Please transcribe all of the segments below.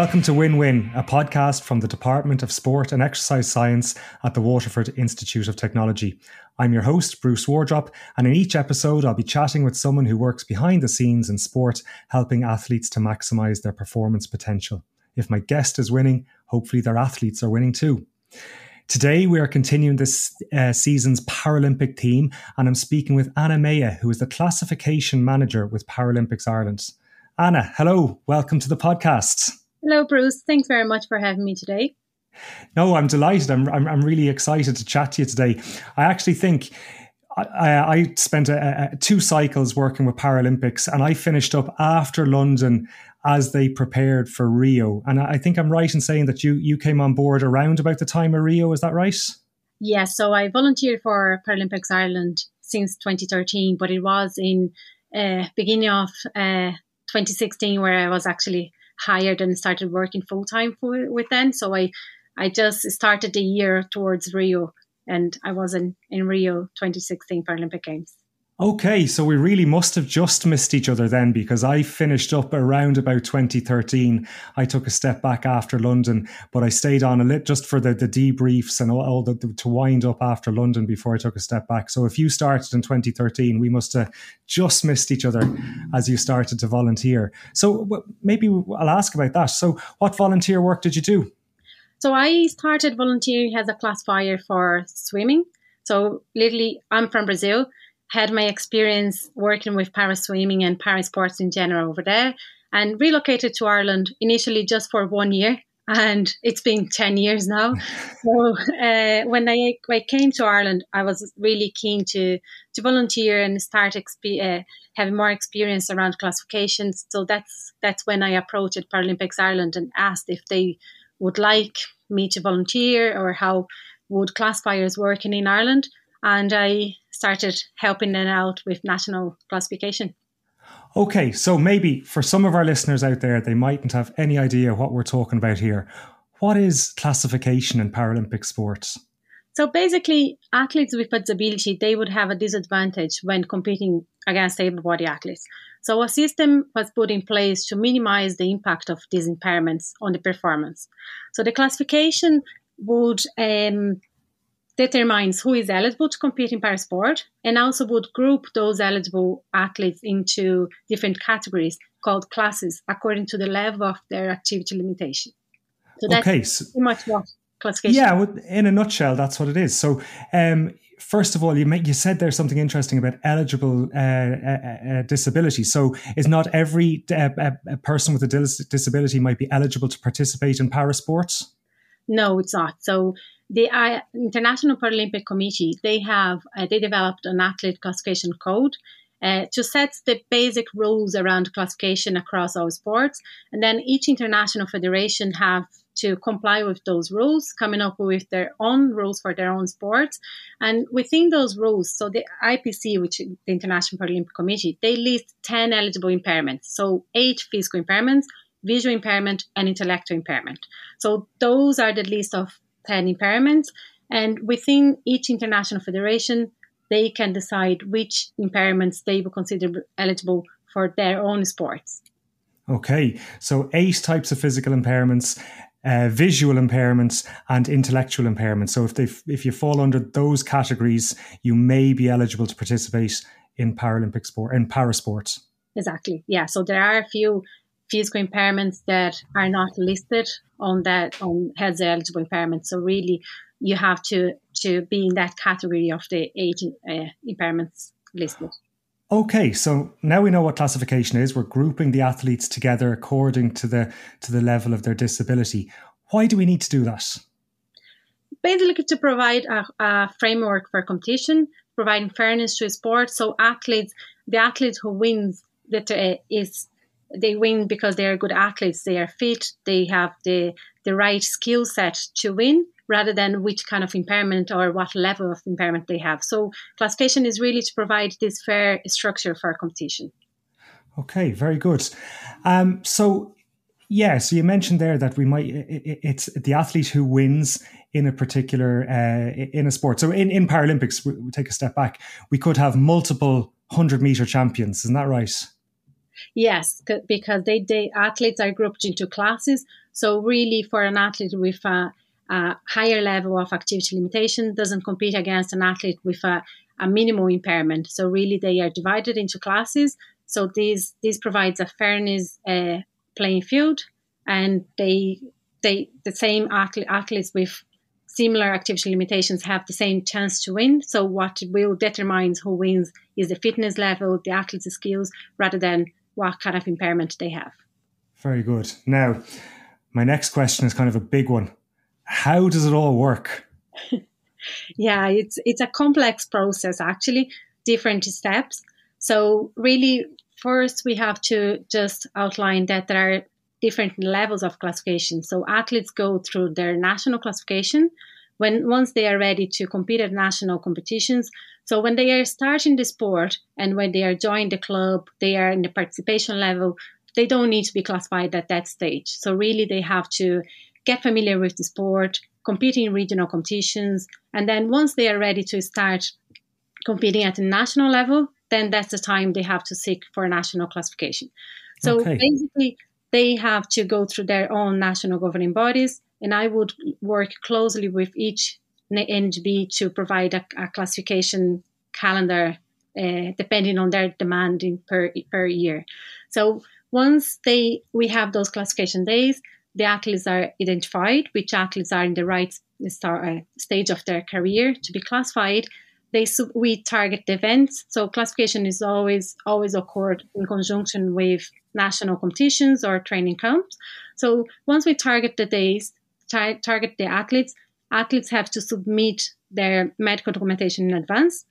Welcome to Win Win, a podcast from the Department of Sport and Exercise Science at the Waterford Institute of Technology. I'm your host, Bruce Wardrop, and in each episode, I'll be chatting with someone who works behind the scenes in sport, helping athletes to maximize their performance potential. If my guest is winning, hopefully their athletes are winning too. Today, we are continuing this uh, season's Paralympic theme, and I'm speaking with Ana Maia, who is the classification manager with Paralympics Ireland. Ana, hello, welcome to the podcast. Hello, Bruce. Thanks very much for having me today. No, I'm delighted. I'm, I'm, I'm really excited to chat to you today. I actually think I, I spent a, a, two cycles working with Paralympics, and I finished up after London as they prepared for Rio. And I think I'm right in saying that you you came on board around about the time of Rio. Is that right? Yeah. So I volunteered for Paralympics Ireland since 2013, but it was in uh, beginning of uh, 2016 where I was actually hired and started working full time with them. So I I just started the year towards Rio, and I was in in Rio 2016 Paralympic Games. Okay, so we really must have just missed each other then because I finished up around about 2013. I took a step back after London, but I stayed on a lit just for the, the debriefs and all, all the, to wind up after London before I took a step back. So if you started in 2013, we must have just missed each other as you started to volunteer. So maybe I'll ask about that. So what volunteer work did you do? So I started volunteering as a classifier for swimming. So literally, I'm from Brazil had my experience working with para swimming and para sports in general over there and relocated to Ireland initially just for one year. And it's been 10 years now. so uh, when I, I came to Ireland, I was really keen to, to volunteer and start exp- uh, having more experience around classifications. So that's, that's when I approached Paralympics Ireland and asked if they would like me to volunteer or how would classifiers working in Ireland. And I started helping them out with national classification. Okay, so maybe for some of our listeners out there, they mightn't have any idea what we're talking about here. What is classification in Paralympic sports? So basically, athletes with disability they would have a disadvantage when competing against able-bodied athletes. So a system was put in place to minimize the impact of these impairments on the performance. So the classification would um, determines who is eligible to compete in parasport and also would group those eligible athletes into different categories called classes according to the level of their activity limitation. So that's okay, so, pretty much what classification. Yeah, in a nutshell, that's what it is. So, um, first of all, you make, you said there's something interesting about eligible uh, uh, uh, disability. So, is not every uh, person with a dis- disability might be eligible to participate in parasports? No, it's not. So, the uh, International Paralympic Committee they have uh, they developed an athlete classification code uh, to set the basic rules around classification across all sports, and then each international federation have to comply with those rules, coming up with their own rules for their own sports. And within those rules, so the IPC, which is the International Paralympic Committee, they list 10 eligible impairments. So eight physical impairments, visual impairment, and intellectual impairment. So those are the list of 10 impairments. And within each international federation, they can decide which impairments they will consider eligible for their own sports. Okay, so eight types of physical impairments, uh, visual impairments, and intellectual impairments. So if they if you fall under those categories, you may be eligible to participate in Paralympic sport in parasports. Exactly. Yeah. So there are a few physical impairments that are not listed on that on health eligible impairments. So really, you have to to be in that category of the eight uh, impairments listed. Okay, so now we know what classification is. We're grouping the athletes together according to the to the level of their disability. Why do we need to do that? Basically, to provide a, a framework for competition, providing fairness to sport. So athletes, the athlete who wins that uh, is they win because they are good athletes. They are fit. They have the the right skill set to win, rather than which kind of impairment or what level of impairment they have. So classification is really to provide this fair structure for competition. Okay, very good. Um, so yeah, so you mentioned there that we might it, it's the athlete who wins in a particular uh, in a sport. So in in Paralympics, we, we take a step back. We could have multiple hundred meter champions. Isn't that right? Yes, because they, they athletes are grouped into classes. So really, for an athlete with a, a higher level of activity limitation, doesn't compete against an athlete with a, a minimal impairment. So really, they are divided into classes. So this this provides a fairness uh, playing field, and they they the same athlete, athletes with similar activity limitations have the same chance to win. So what will determine who wins is the fitness level, the athlete's skills, rather than what kind of impairment they have. Very good. Now, my next question is kind of a big one. How does it all work? yeah, it's it's a complex process actually, different steps. So really first we have to just outline that there are different levels of classification. So athletes go through their national classification when once they are ready to compete at national competitions. So when they are starting the sport and when they are joining the club, they are in the participation level. They don't need to be classified at that stage. So really, they have to get familiar with the sport, compete in regional competitions, and then once they are ready to start competing at the national level, then that's the time they have to seek for a national classification. So okay. basically, they have to go through their own national governing bodies, and I would work closely with each NGB to provide a, a classification calendar uh, depending on their demanding per per year. So once they we have those classification days, the athletes are identified, which athletes are in the right start, uh, stage of their career to be classified. They we target the events. So classification is always always occurred in conjunction with national competitions or training camps. So once we target the days, tar- target the athletes, athletes have to submit their medical documentation in advance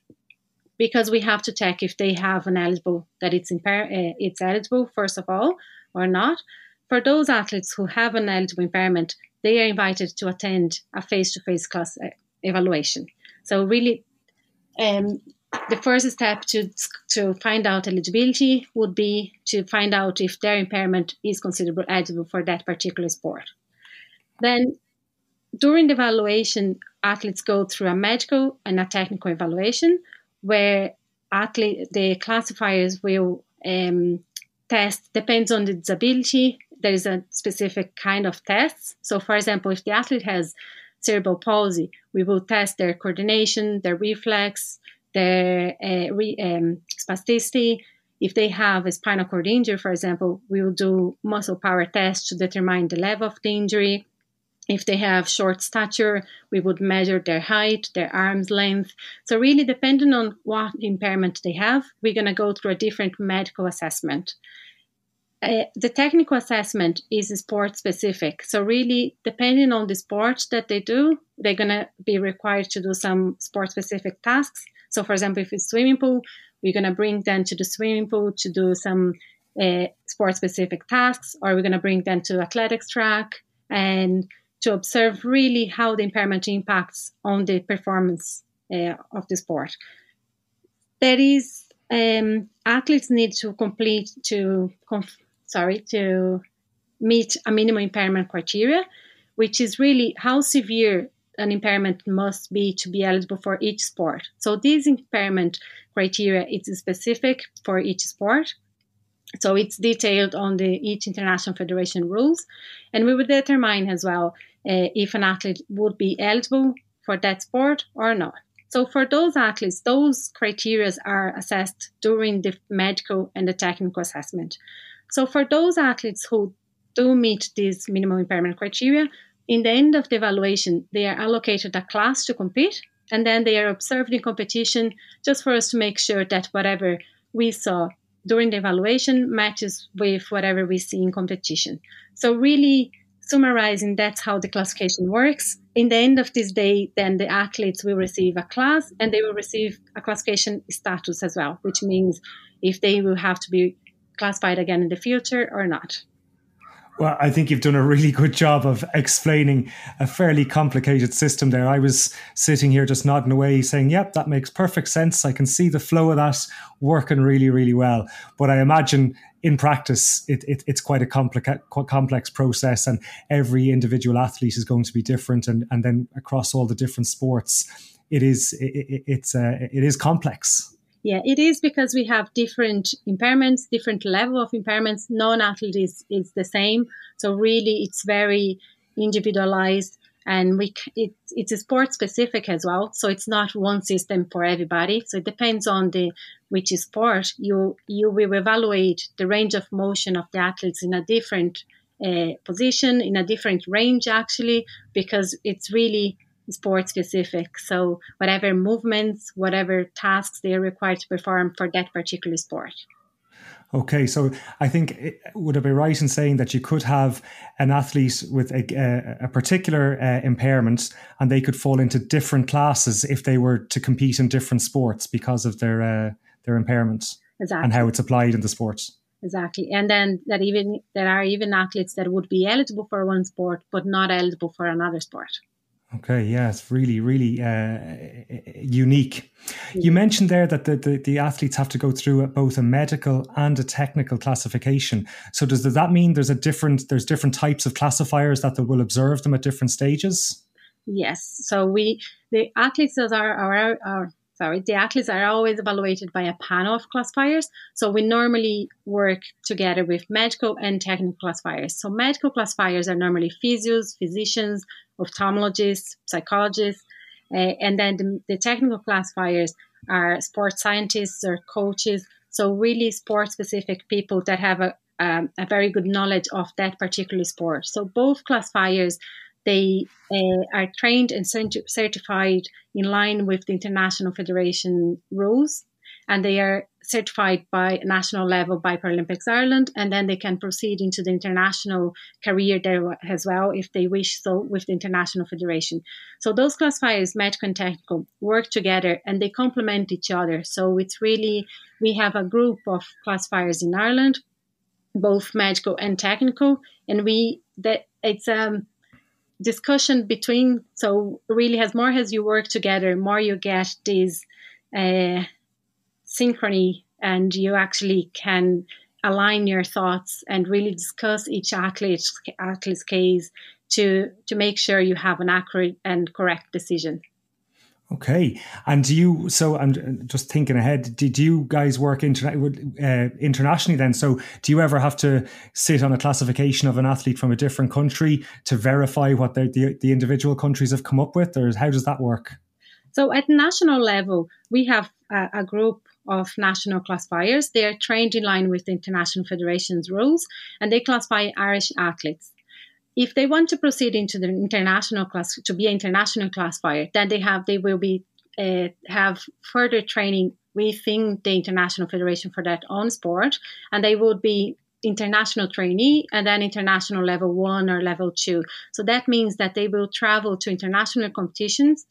because we have to check if they have an eligible that it's impair uh, it's eligible first of all or not. For those athletes who have an eligible impairment, they are invited to attend a face-to-face class uh, evaluation. So really, um, the first step to to find out eligibility would be to find out if their impairment is considered eligible for that particular sport. Then, during the evaluation, athletes go through a medical and a technical evaluation, where athlete the classifiers will um, test depends on the disability. There is a specific kind of tests. So, for example, if the athlete has cerebral palsy, we will test their coordination, their reflex, their uh, re, um, spasticity. If they have a spinal cord injury, for example, we will do muscle power tests to determine the level of the injury. If they have short stature, we would measure their height, their arm's length. So, really, depending on what impairment they have, we're going to go through a different medical assessment. Uh, the technical assessment is sport specific. So, really, depending on the sport that they do, they're going to be required to do some sport specific tasks. So, for example, if it's swimming pool, we're going to bring them to the swimming pool to do some uh, sport specific tasks, or we're going to bring them to athletics track and to observe really how the impairment impacts on the performance uh, of the sport. There is um, athletes need to complete to conf- sorry to meet a minimum impairment criteria, which is really how severe an impairment must be to be eligible for each sport. So this impairment criteria is specific for each sport. So it's detailed on the each international federation rules, and we would determine as well uh, if an athlete would be eligible for that sport or not. So for those athletes, those criteria are assessed during the medical and the technical assessment. So for those athletes who do meet these minimum impairment criteria, in the end of the evaluation, they are allocated a class to compete, and then they are observed in competition just for us to make sure that whatever we saw during the evaluation matches with whatever we see in competition. So, really summarizing, that's how the classification works. In the end of this day, then the athletes will receive a class and they will receive a classification status as well, which means if they will have to be classified again in the future or not. Well, I think you've done a really good job of explaining a fairly complicated system there. I was sitting here just nodding away, saying, Yep, that makes perfect sense. I can see the flow of that working really, really well. But I imagine in practice, it, it, it's quite a complex, complex process, and every individual athlete is going to be different. And, and then across all the different sports, it is, it, it's, uh, it is complex. Yeah, it is because we have different impairments, different level of impairments. Non-athlete is, is the same. So really it's very individualized and we it, it's a sport specific as well. So it's not one system for everybody. So it depends on the which is sport. You you will evaluate the range of motion of the athletes in a different uh, position in a different range actually because it's really sport specific. So whatever movements whatever tasks they're required to perform for that particular sport Okay, so I think it, would it be right in saying that you could have an athlete with a, a, a particular uh, impairment, and they could fall into different classes if they were to compete in different sports because of their uh, their impairments exactly. and how it's applied in the sports. Exactly, and then that even there are even athletes that would be eligible for one sport but not eligible for another sport. Okay, yeah, it's really, really uh, unique. You mentioned there that the, the, the, athletes have to go through both a medical and a technical classification. So does, does that mean there's a different there's different types of classifiers that will observe them at different stages? Yes. So we the athletes that are are, are sorry, the athletes are always evaluated by a panel of classifiers. So we normally work together with medical and technical classifiers. So medical classifiers are normally physios, physicians, ophthalmologists, psychologists, uh, and then the, the, technical classifiers are sports scientists or coaches. So really sport specific people that have a, um, a very good knowledge of that particular sport. So both classifiers they uh, are trained and certified in line with the International Federation rules, and they are certified by national level by Paralympics Ireland, and then they can proceed into the international career there as well if they wish so with the International Federation. So those classifiers, medical and technical, work together and they complement each other. So it's really we have a group of classifiers in Ireland, both medical and technical, and we that it's um discussion between so really as more as you work together more you get this uh, synchrony and you actually can align your thoughts and really discuss each athlete's, athlete's case to to make sure you have an accurate and correct decision Okay, and do you? So I'm just thinking ahead. Did you guys work interna- uh, internationally then? So do you ever have to sit on a classification of an athlete from a different country to verify what the, the, the individual countries have come up with, or how does that work? So at national level, we have a, a group of national classifiers. They are trained in line with the International Federation's rules, and they classify Irish athletes if they want to proceed into the international class to be an international classifier, then they have they will be uh, have further training within the international federation for that own sport, and they would be international trainee and then international level one or level two. So that means that they will travel to international competitions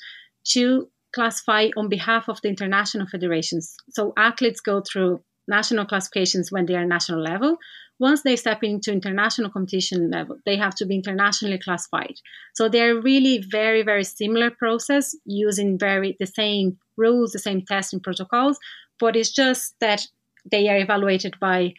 to classify on behalf of the international federations. So athletes go through national classifications when they are national level, once they step into international competition level, they have to be internationally classified. So they're really very, very similar process using very the same rules, the same testing protocols, but it's just that they are evaluated by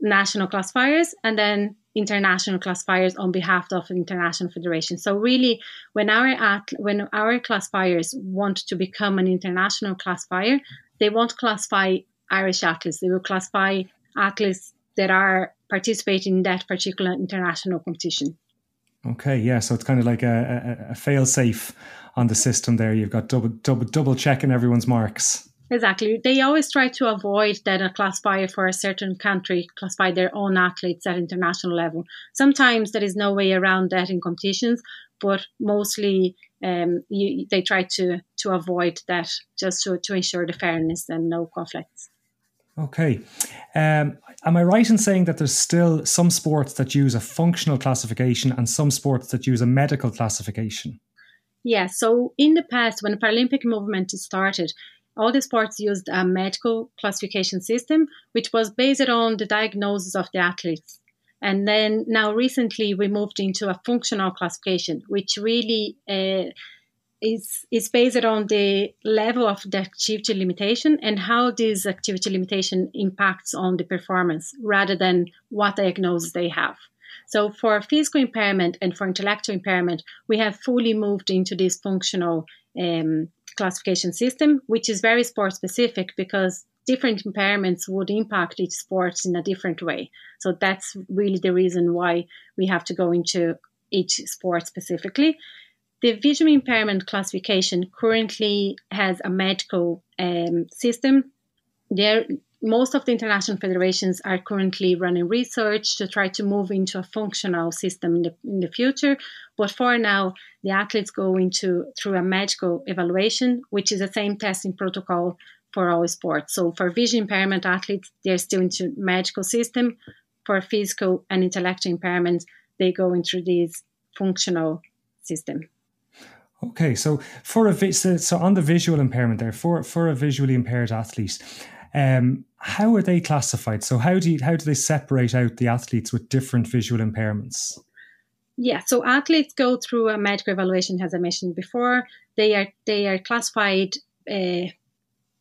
national classifiers and then international classifiers on behalf of international federation. So really, when our at, when our classifiers want to become an international classifier, they won't classify Irish athletes. They will classify athletes that are participating in that particular international competition. Okay, yeah, so it's kind of like a, a, a fail safe on the system there. You've got double double double checking everyone's marks. Exactly. They always try to avoid that a classifier for a certain country classify their own athletes at international level. Sometimes there is no way around that in competitions, but mostly um, you, they try to to avoid that just to, to ensure the fairness and no conflicts. Okay. Um, am I right in saying that there's still some sports that use a functional classification and some sports that use a medical classification? Yeah, so in the past, when the Paralympic movement started, all the sports used a medical classification system, which was based on the diagnosis of the athletes. And then now recently we moved into a functional classification, which really uh, is is based on the level of the activity limitation and how this activity limitation impacts on the performance rather than what diagnosis they have. So for physical impairment and for intellectual impairment, we have fully moved into this functional um, classification system, which is very sport specific because different impairments would impact each sport in a different way. So that's really the reason why we have to go into each sport specifically. The visual impairment classification currently has a medical um, system. There, most of the international federations are currently running research to try to move into a functional system in the, in the future. But for now, the athletes go into through a medical evaluation, which is the same testing protocol for all sports. So for vision impairment athletes, they're still into medical system. For physical and intellectual impairments, they go into this functional system. Okay, so for a so on the visual impairment there, for for a visually impaired athlete, um, how are they classified? So how do you, how do they separate out the athletes with different visual impairments? Yeah, so athletes go through a medical evaluation, as I mentioned before. They are they are classified uh,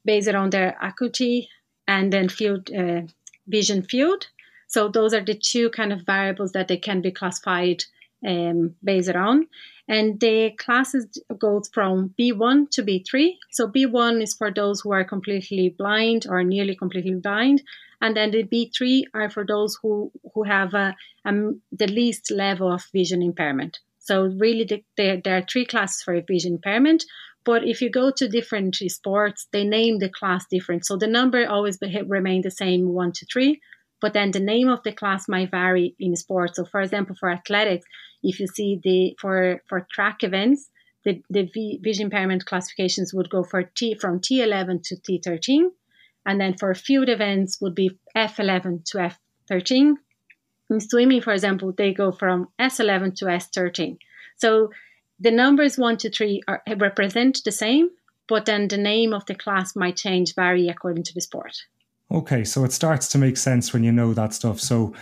based on their acuity and then field uh, vision field. So those are the two kind of variables that they can be classified um, based on. And the classes go from B1 to B3. So B1 is for those who are completely blind or nearly completely blind. And then the B3 are for those who, who have a, a, the least level of vision impairment. So really the, the, there are three classes for vision impairment. But if you go to different sports, they name the class different. So the number always be, remain the same, one to three but then the name of the class might vary in sports. So, for example, for athletics, if you see the for for track events, the the vision impairment classifications would go for T from T11 to T13, and then for field events would be F11 to F13. In swimming, for example, they go from S11 to S13. So the numbers one to three are, represent the same, but then the name of the class might change, vary according to the sport. Okay, so it starts to make sense when you know that stuff. So,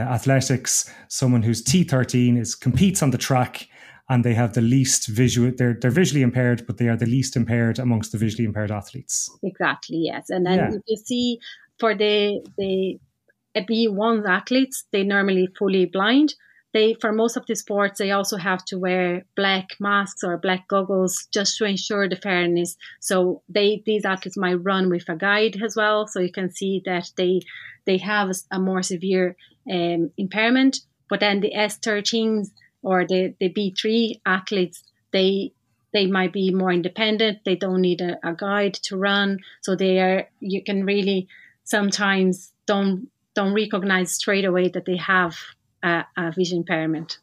athletics, someone who's T13 is competes on the track and they have the least visual they're they're visually impaired but they are the least impaired amongst the visually impaired athletes. Exactly yes. And then yeah. you see for the the b1 athletes they normally fully blind. They for most of the sports they also have to wear black masks or black goggles just to ensure the fairness. So they these athletes might run with a guide as well so you can see that they they have a more severe um, impairment but then the s13s or the, the b3 athletes they they might be more independent they don't need a, a guide to run so they are you can really sometimes don't don't recognize straight away that they have a, a vision impairment.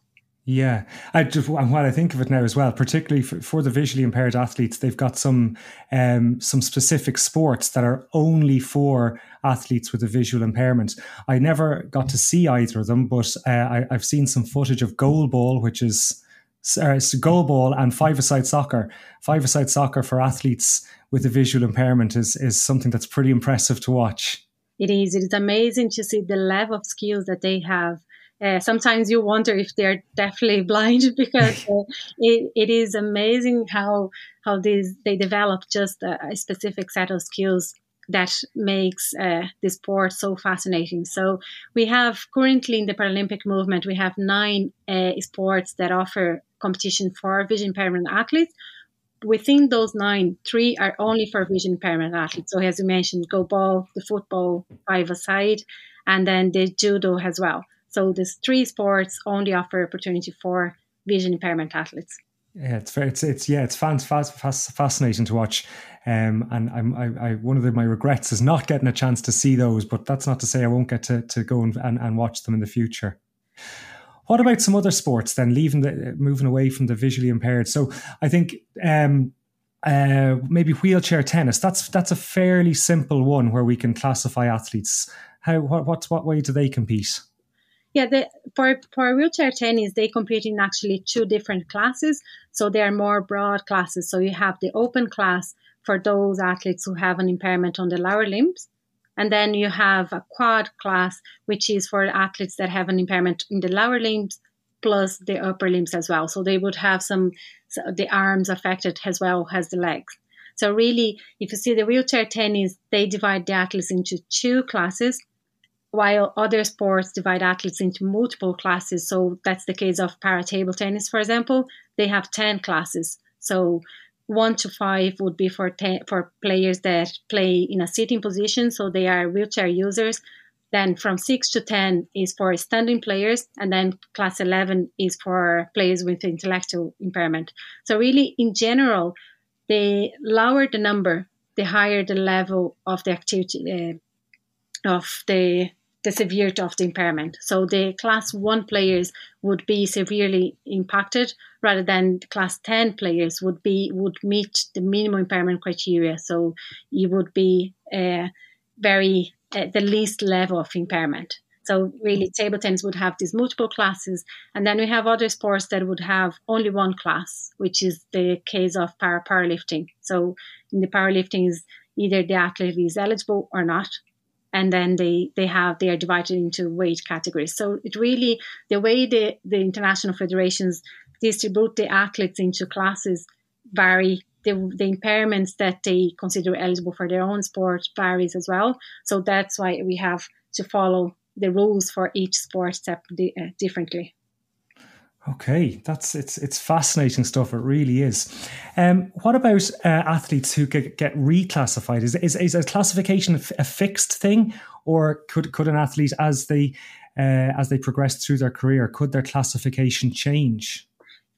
Yeah, I just, and I think of it now as well, particularly for, for the visually impaired athletes, they've got some um, some specific sports that are only for athletes with a visual impairment. I never got to see either of them, but uh, I, have seen some footage of goalball, which is uh, goalball and five-a-side soccer. Five-a-side soccer for athletes with a visual impairment is is something that's pretty impressive to watch. It is. It is amazing to see the level of skills that they have uh, sometimes you wonder if they're definitely blind because uh, it, it is amazing how how these they develop just a, a specific set of skills that makes uh, sport so fascinating. So we have currently in the Paralympic movement we have nine uh, sports that offer competition for vision impairment athletes. Within those nine, three are only for vision impairment athletes. So as you mentioned, goalball, the football, five aside, and then the judo as well. So these three sports only offer opportunity for vision impairment athletes. Yeah, it's very, it's, it's yeah, it's fans, fast, fast, fascinating to watch. Um, and I'm, I, I, one of the, my regrets is not getting a chance to see those, but that's not to say I won't get to, to go and, and, and watch them in the future. What about some other sports then, leaving the, moving away from the visually impaired? So I think, um, uh, maybe wheelchair tennis. That's that's a fairly simple one where we can classify athletes. How what what, what way do they compete? Yeah, the, for for wheelchair tennis, they compete in actually two different classes. So they are more broad classes. So you have the open class for those athletes who have an impairment on the lower limbs, and then you have a quad class, which is for athletes that have an impairment in the lower limbs plus the upper limbs as well. So they would have some so the arms affected as well as the legs. So really, if you see the wheelchair tennis, they divide the athletes into two classes while other sports divide athletes into multiple classes. So that's the case of para table tennis, for example. They have 10 classes. So one to five would be for ten, for players that play in a sitting position, so they are wheelchair users. Then from six to ten is for standing players, and then class eleven is for players with intellectual impairment. So really, in general, the lower the number, the higher the level of the activity uh, of the the severity of the impairment. So the class one players would be severely impacted rather than class 10 players would be would meet the minimum impairment criteria. So you would be uh, very uh, the least level of impairment. So really table tennis would have these multiple classes and then we have other sports that would have only one class, which is the case of para powerlifting. So in the powerlifting is either the athlete is eligible or not and then they they have they are divided into weight categories. So it really the way the the international federations distribute the athletes into classes vary. The, the impairments that they consider eligible for their own sport varies as well. So that's why we have to follow the rules for each sport step uh, differently. Okay, that's it's it's fascinating stuff. It really is. Um, what about uh, athletes who get, get reclassified? Is, is is a classification a fixed thing, or could could an athlete as they uh, as they progress through their career could their classification change?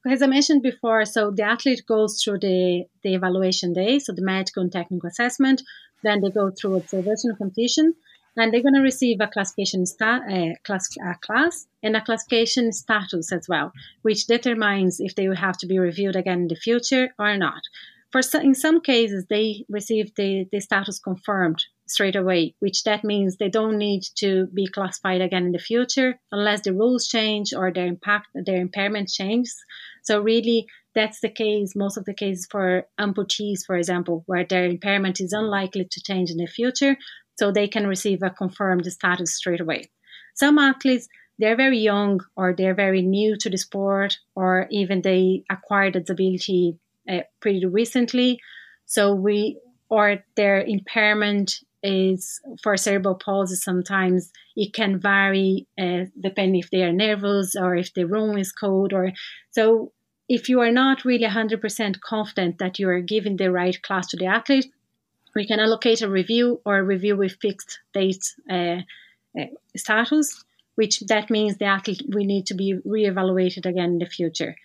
As I mentioned before, so the athlete goes through the the evaluation day, so the medical and technical assessment. Then they go through observation competition and they're going to receive a classification sta- uh, class, class and a classification status as well, which determines if they will have to be reviewed again in the future or not. For in some cases, they receive the, the status confirmed straight away, which that means they don't need to be classified again in the future unless the rules change or their impact, their impairment changes. So really, that's the case, most of the cases for amputees, for example, where their impairment is unlikely to change in the future, so they can receive a confirmed status straight away. Some athletes, they're very young or they're very new to the sport, or even they acquired a disability uh, pretty recently. So we, or their impairment is for cerebral palsy sometimes it can vary uh, depending if they are nervous or if the room is cold or so if you are not really 100% confident that you are giving the right class to the athlete we can allocate a review or a review with fixed date uh, uh, status, which that means the athlete will need to be reevaluated again in the future.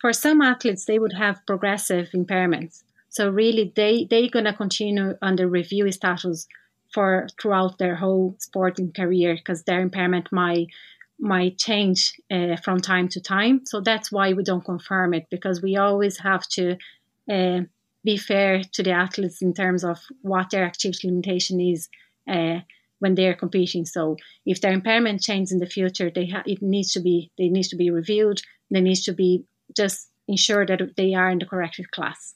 For some athletes, they would have progressive impairments. So really, they they're gonna continue under review status for throughout their whole sporting career because their impairment might might change uh, from time to time. So that's why we don't confirm it because we always have to uh, be fair to the athletes in terms of what their activity limitation is uh, when they're competing. So if their impairment changes in the future, they ha- it needs to be they needs to be reviewed. They needs to be just ensure that they are in the corrected class.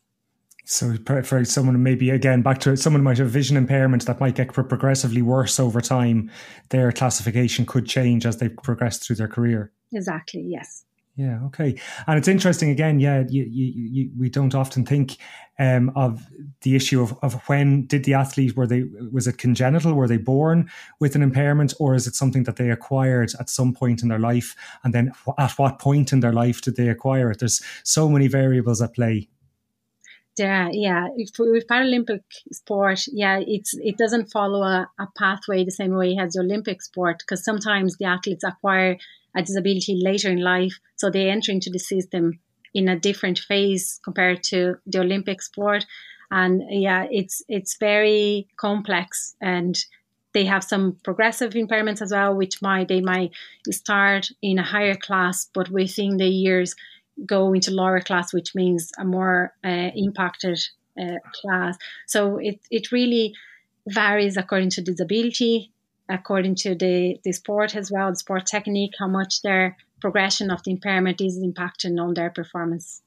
So for someone maybe again back to it, someone might have vision impairment that might get progressively worse over time. Their classification could change as they progress through their career. Exactly. Yes. Yeah. Okay. And it's interesting again. Yeah, you, you, you, we don't often think um, of the issue of, of when did the athlete were they was it congenital? Were they born with an impairment, or is it something that they acquired at some point in their life? And then at what point in their life did they acquire it? There's so many variables at play. Yeah, yeah. With Paralympic sport, yeah, it's it doesn't follow a, a pathway the same way as the Olympic sport because sometimes the athletes acquire a disability later in life. So they enter into the system in a different phase compared to the Olympic sport. And yeah, it's it's very complex and they have some progressive impairments as well, which might they might start in a higher class, but within the years go into lower class, which means a more uh, impacted uh, class. So it it really varies according to disability according to the, the sport as well, the sport technique, how much their progression of the impairment is impacting on their performance.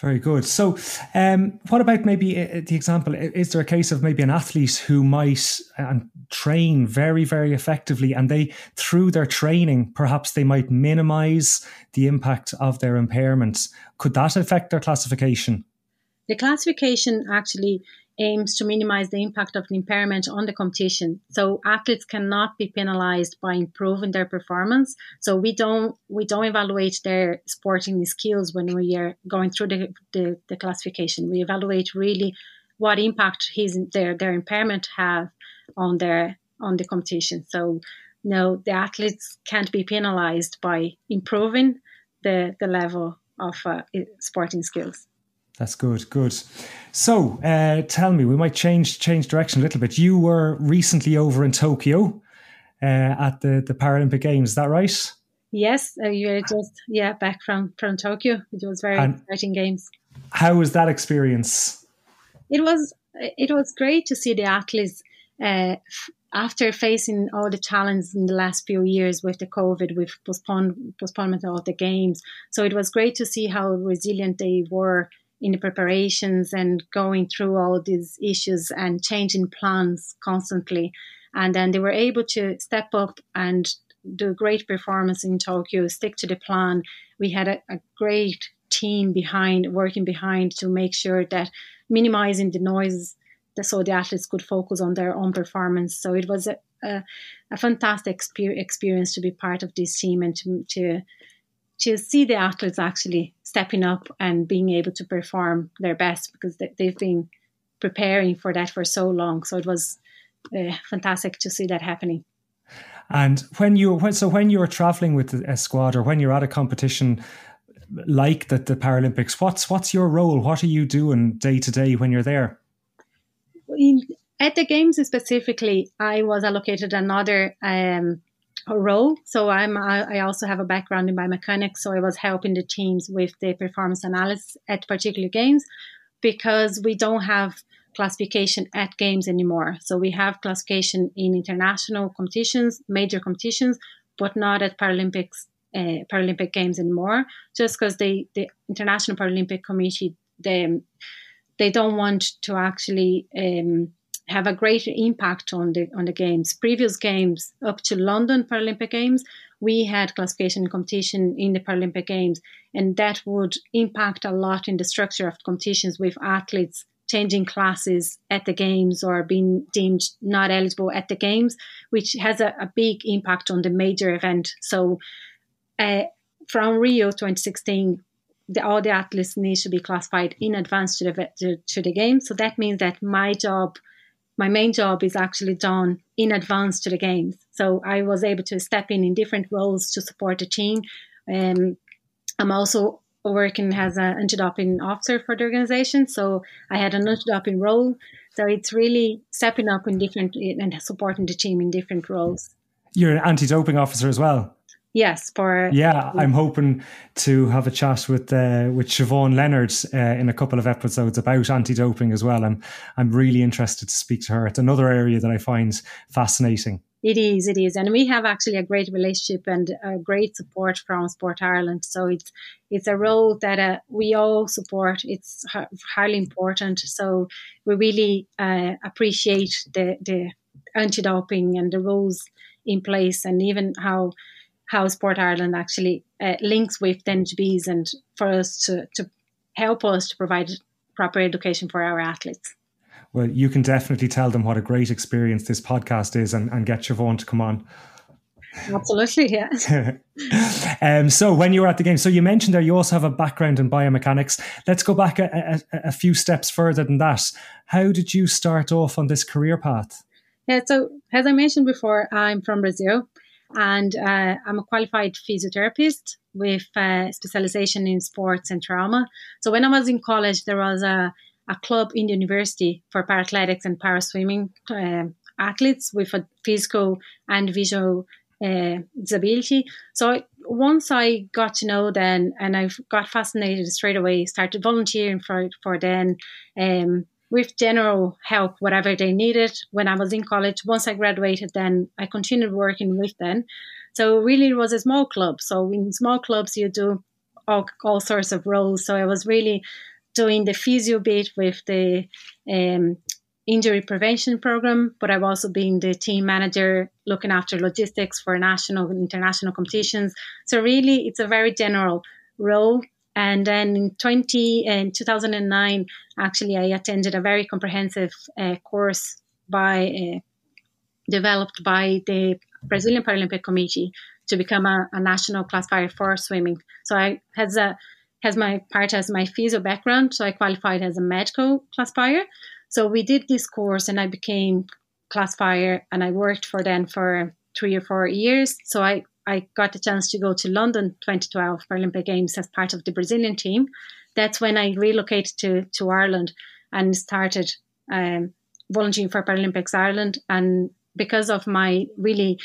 Very good. So, um, what about maybe uh, the example? Is there a case of maybe an athlete who might uh, train very, very effectively, and they, through their training, perhaps they might minimize the impact of their impairments? Could that affect their classification? The classification actually aims to minimize the impact of the impairment on the competition. So athletes cannot be penalized by improving their performance. So we don't we don't evaluate their sporting skills when we are going through the, the, the classification. We evaluate really what impact his their their impairment have on their on the competition. So no, the athletes can't be penalized by improving the the level of uh, sporting skills. That's good. Good. So, uh, tell me, we might change change direction a little bit. You were recently over in Tokyo uh, at the the Paralympic Games. Is that right? Yes, uh, you're just yeah back from from Tokyo. It was very and exciting games. How was that experience? It was it was great to see the athletes uh, after facing all the challenges in the last few years with the COVID, with postpone, postponement of the games. So it was great to see how resilient they were in the preparations and going through all these issues and changing plans constantly. And then they were able to step up and do great performance in Tokyo, stick to the plan. We had a, a great team behind, working behind to make sure that minimizing the noise so the athletes could focus on their own performance. So it was a, a, a fantastic experience to be part of this team and to, to to see the athletes actually stepping up and being able to perform their best because they, have been preparing for that for so long. So it was uh, fantastic to see that happening. And when you so when you're traveling with a squad or when you're at a competition like the, the Paralympics, what's what's your role? What are you doing day to day when you're there? In, at the games specifically, I was allocated another um, role. So I'm I also have a background in biomechanics, so I was helping the teams with the performance analysis at particular games because we don't have classification at games anymore. So we have classification in international competitions, major competitions, but not at Paralympics uh, Paralympic games anymore. Just because the the International Paralympic Committee they they don't want to actually um, have a greater impact on the on the games. Previous games up to London Paralympic Games, we had classification competition in the Paralympic Games, and that would impact a lot in the structure of competitions with athletes changing classes at the games or being deemed not eligible at the games, which has a, a big impact on the major event. So, uh, from Rio 2016, the, all the athletes need to be classified in advance to the to, to the game. So that means that my job my main job is actually done in advance to the games. So I was able to step in in different roles to support the team. Um, I'm also working as an anti-doping officer for the organization. So I had an anti-doping role. So it's really stepping up in different and supporting the team in different roles. You're an anti-doping officer as well. Yes, for yeah, I'm hoping to have a chat with uh, with Siobhan Leonard uh, in a couple of episodes about anti-doping as well. I'm I'm really interested to speak to her. It's another area that I find fascinating. It is, it is, and we have actually a great relationship and a great support from Sport Ireland. So it's it's a role that uh, we all support. It's highly important. So we really uh, appreciate the the anti-doping and the rules in place, and even how how Sport Ireland actually uh, links with NGBs and for us to, to help us to provide proper education for our athletes. Well, you can definitely tell them what a great experience this podcast is and, and get Siobhan to come on. Absolutely, yeah. um, so, when you were at the game, so you mentioned there you also have a background in biomechanics. Let's go back a, a, a few steps further than that. How did you start off on this career path? Yeah, so as I mentioned before, I'm from Brazil and uh, I'm a qualified physiotherapist with uh, specialization in sports and trauma. So when I was in college, there was a, a club in the university for parathletics and paraswimming uh, athletes with a physical and visual uh, disability. So once I got to know them and I got fascinated straight away, started volunteering for for them. Um, with general help, whatever they needed when I was in college. Once I graduated, then I continued working with them. So really, it was a small club. So in small clubs, you do all, all sorts of roles. So I was really doing the physio bit with the um, injury prevention program, but I've also been the team manager looking after logistics for national and international competitions. So really, it's a very general role And then in 20 in 2009, actually, I attended a very comprehensive uh, course by uh, developed by the Brazilian Paralympic Committee to become a, a, national classifier for swimming. So I has a has my part as my physio background, so I qualified as a medical classifier. So we did this course, and I became classifier, and I worked for them for three or four years. So I I got the chance to go to London 2012 Paralympic Games as part of the Brazilian team. That's when I relocated to, to Ireland and started um, volunteering for Paralympics Ireland. And because of my really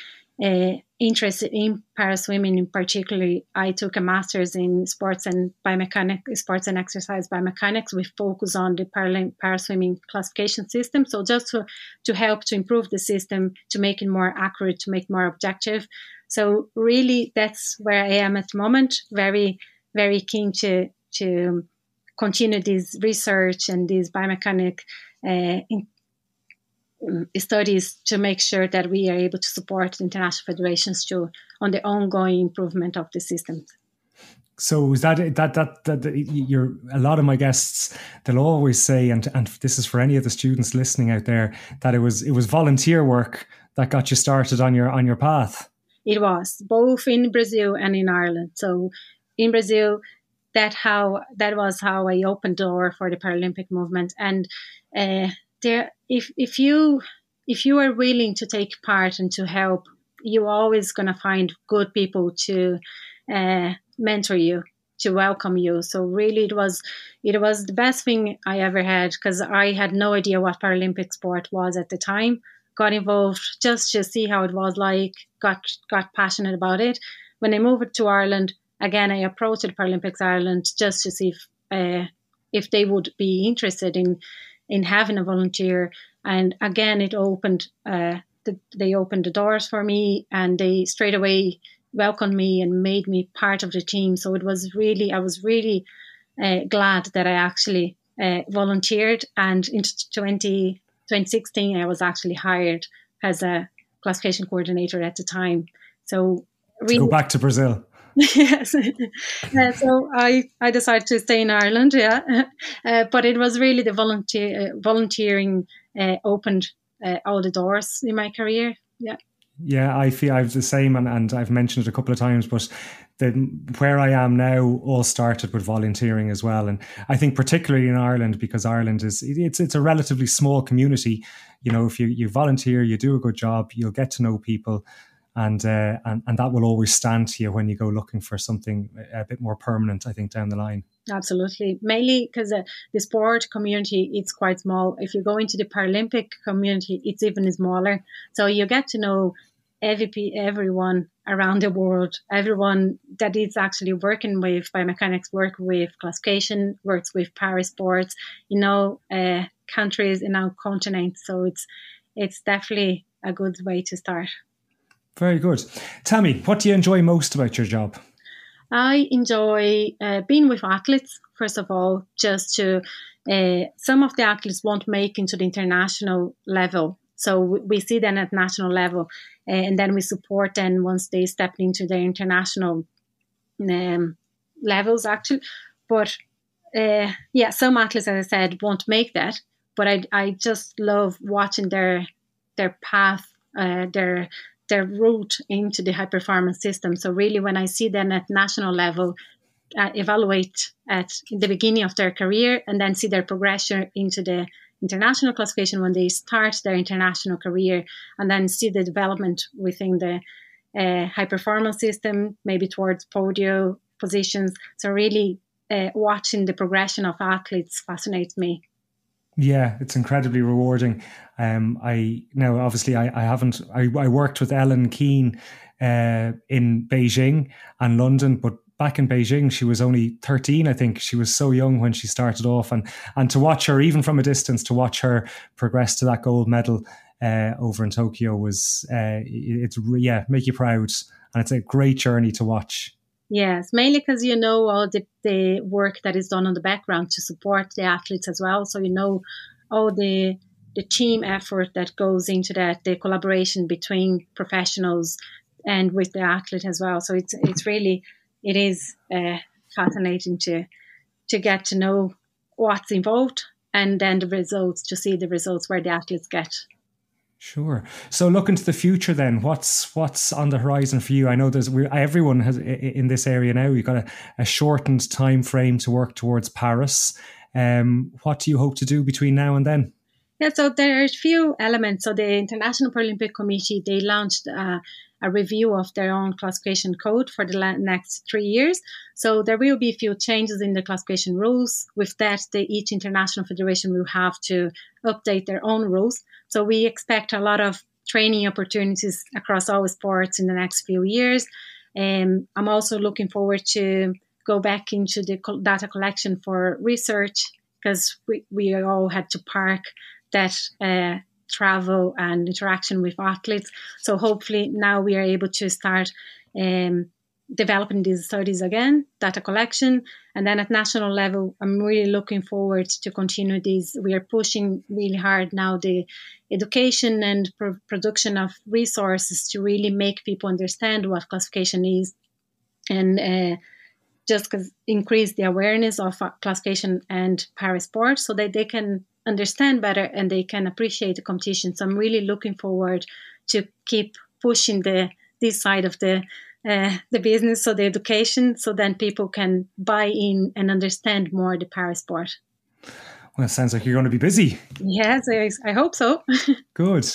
uh, interest in para swimming in particular, I took a master's in sports and biomechanics, sports and exercise biomechanics with focus on the para swimming classification system. So just to, to help to improve the system, to make it more accurate, to make more objective. So really, that's where I am at the moment. Very, very keen to to continue this research and this biomechanic uh, studies to make sure that we are able to support international federations to on the ongoing improvement of the systems. So is that that that that you're a lot of my guests they'll always say and and this is for any of the students listening out there that it was it was volunteer work that got you started on your on your path. It was both in Brazil and in Ireland. So in Brazil, that how that was how I opened door for the Paralympic movement. And uh, there, if if you if you are willing to take part and to help, you're always going to find good people to uh, mentor you to welcome you. So really, it was it was the best thing I ever had because I had no idea what Paralympic sport was at the time got involved just to see how it was like, got got passionate about it. When I moved to Ireland, again, I approached Paralympics Ireland just to see if uh, if they would be interested in in having a volunteer. And again, it opened uh, the, they opened the doors for me, and they straight away welcomed me and made me part of the team. So it was really, I was really uh, glad that I actually uh, volunteered. And in 20, 2016, I was actually hired as a classification coordinator at the time. So really, go back to Brazil. yes. uh, so I, I decided to stay in Ireland, yeah. Uh, but it was really the volunteer uh, volunteering uh, opened uh, all the doors in my career. Yeah. Yeah, I feel I've the same, and, and I've mentioned it a couple of times, but the, where I am now all started with volunteering as well, and I think particularly in Ireland because Ireland is it's it's a relatively small community. You know, if you you volunteer, you do a good job, you'll get to know people, and uh, and and that will always stand to you when you go looking for something a bit more permanent. I think down the line. Absolutely, mainly because uh, the sport community it's quite small. If you go into the Paralympic community, it's even smaller. So you get to know every everyone around the world, everyone that is actually working with biomechanics, work with classification, works with para sports, you know, uh, countries in our continent. So it's it's definitely a good way to start. Very good. Me, what do you enjoy most about your job? I enjoy uh, being with athletes, first of all, just to, uh, some of the athletes won't make into the international level. So we see them at national level, uh, and then we support them once they step into the international um, levels, actually. But uh, yeah, some athletes, as I said, won't make that. But I, I just love watching their their path, uh, their their route into the high performance system. So really, when I see them at national level, uh, evaluate at the beginning of their career and then see their progression into the international classification when they start their international career and then see the development within the uh, high performance system, maybe towards podium positions. So really uh, watching the progression of athletes fascinates me. Yeah, it's incredibly rewarding. Um, I now obviously I, I haven't I, I worked with Ellen Keane uh, in Beijing and London, but back in Beijing, she was only 13, I think. She was so young when she started off. And, and to watch her, even from a distance, to watch her progress to that gold medal uh, over in Tokyo was, uh, it's, yeah, make you proud. And it's a great journey to watch. Yes, mainly because you know all the, the work that is done on the background to support the athletes as well. So you know all the the team effort that goes into that, the collaboration between professionals and with the athlete as well. So it's it's really it is uh, fascinating to to get to know what's involved and then the results to see the results where the athletes get Sure. So look into the future then. What's what's on the horizon for you? I know there's everyone has in this area now. You've got a, a shortened time frame to work towards Paris. Um, what do you hope to do between now and then? Yeah, so there are a few elements. So the International Paralympic Committee they launched uh, a review of their own classification code for the next three years. So there will be a few changes in the classification rules. With that, the, each international federation will have to update their own rules. So we expect a lot of training opportunities across all sports in the next few years. Um, I'm also looking forward to go back into the data collection for research because we, we all had to park that uh, travel and interaction with athletes. So hopefully now we are able to start um, developing these studies again, data collection, and then at national level, I'm really looking forward to continue these. We are pushing really hard now the education and pro- production of resources to really make people understand what classification is, and uh, just increase the awareness of classification and para sport so that they can understand better and they can appreciate the competition. So I'm really looking forward to keep pushing the this side of the uh, the business, so the education, so then people can buy in and understand more the para sport. Well, it sounds like you're going to be busy. Yes, I, I hope so. Good.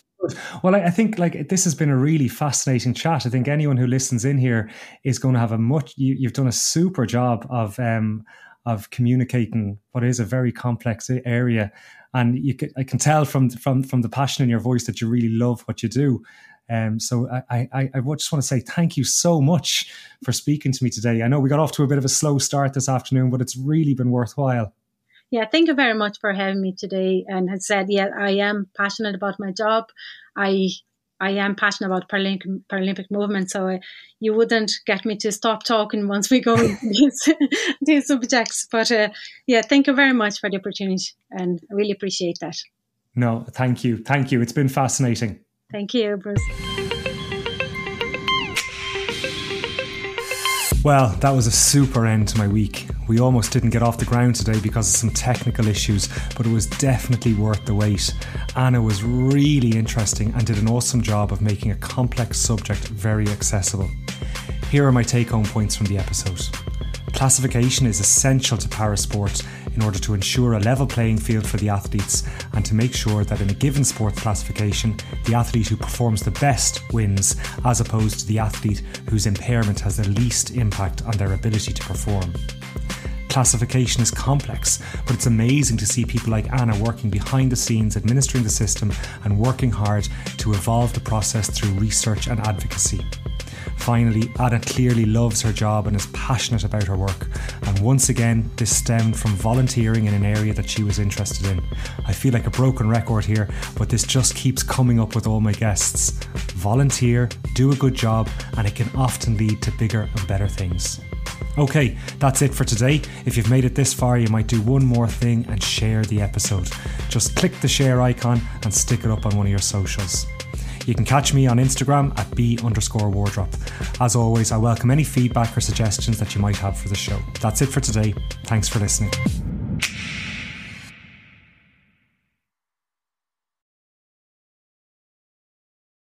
Well, I think like this has been a really fascinating chat. I think anyone who listens in here is going to have a much. You, have done a super job of um, of communicating what is a very complex area and you can, I can tell from from from the passion in your voice that you really love what you do. Um, so I, I, I just want to say thank you so much for speaking to me today. I know we got off to a bit of a slow start this afternoon, but it's really been worthwhile. Yeah, thank you very much for having me today. And had said, yeah, I am passionate about my job. I I am passionate about Paralympic, Paralympic movement, so uh, you wouldn't get me to stop talking once we go into these, these subjects. But uh, yeah, thank you very much for the opportunity, and I really appreciate that. No, thank you, thank you. It's been fascinating. Thank you, Bruce. Well, that was a super end to my week. We almost didn't get off the ground today because of some technical issues, but it was definitely worth the wait. Ana was really interesting and did an awesome job of making a complex subject very accessible. Here are my take home points from the episode. Classification is essential to parasport in order to ensure a level playing field for the athletes and to make sure that in a given sport classification, the athlete who performs the best wins, as opposed to the athlete whose impairment has the least impact on their ability to perform. Classification is complex, but it's amazing to see people like Ana working behind the scenes, administering the system, and working hard to evolve the process through research and advocacy. Finally, Ana clearly loves her job and is passionate about her work. And once again, this stemmed from volunteering in an area that she was interested in. I feel like a broken record here, but this just keeps coming up with all my guests. Volunteer, do a good job, and it can often lead to bigger and better things. Okay, that's it for today. If you've made it this far, you might do one more thing and share the episode. Just click the share icon and stick it up on one of your socials. You can catch me on Instagram at b underscore wardrop. As always, I welcome any feedback or suggestions that you might have for the show. That's it for today. Thanks for listening.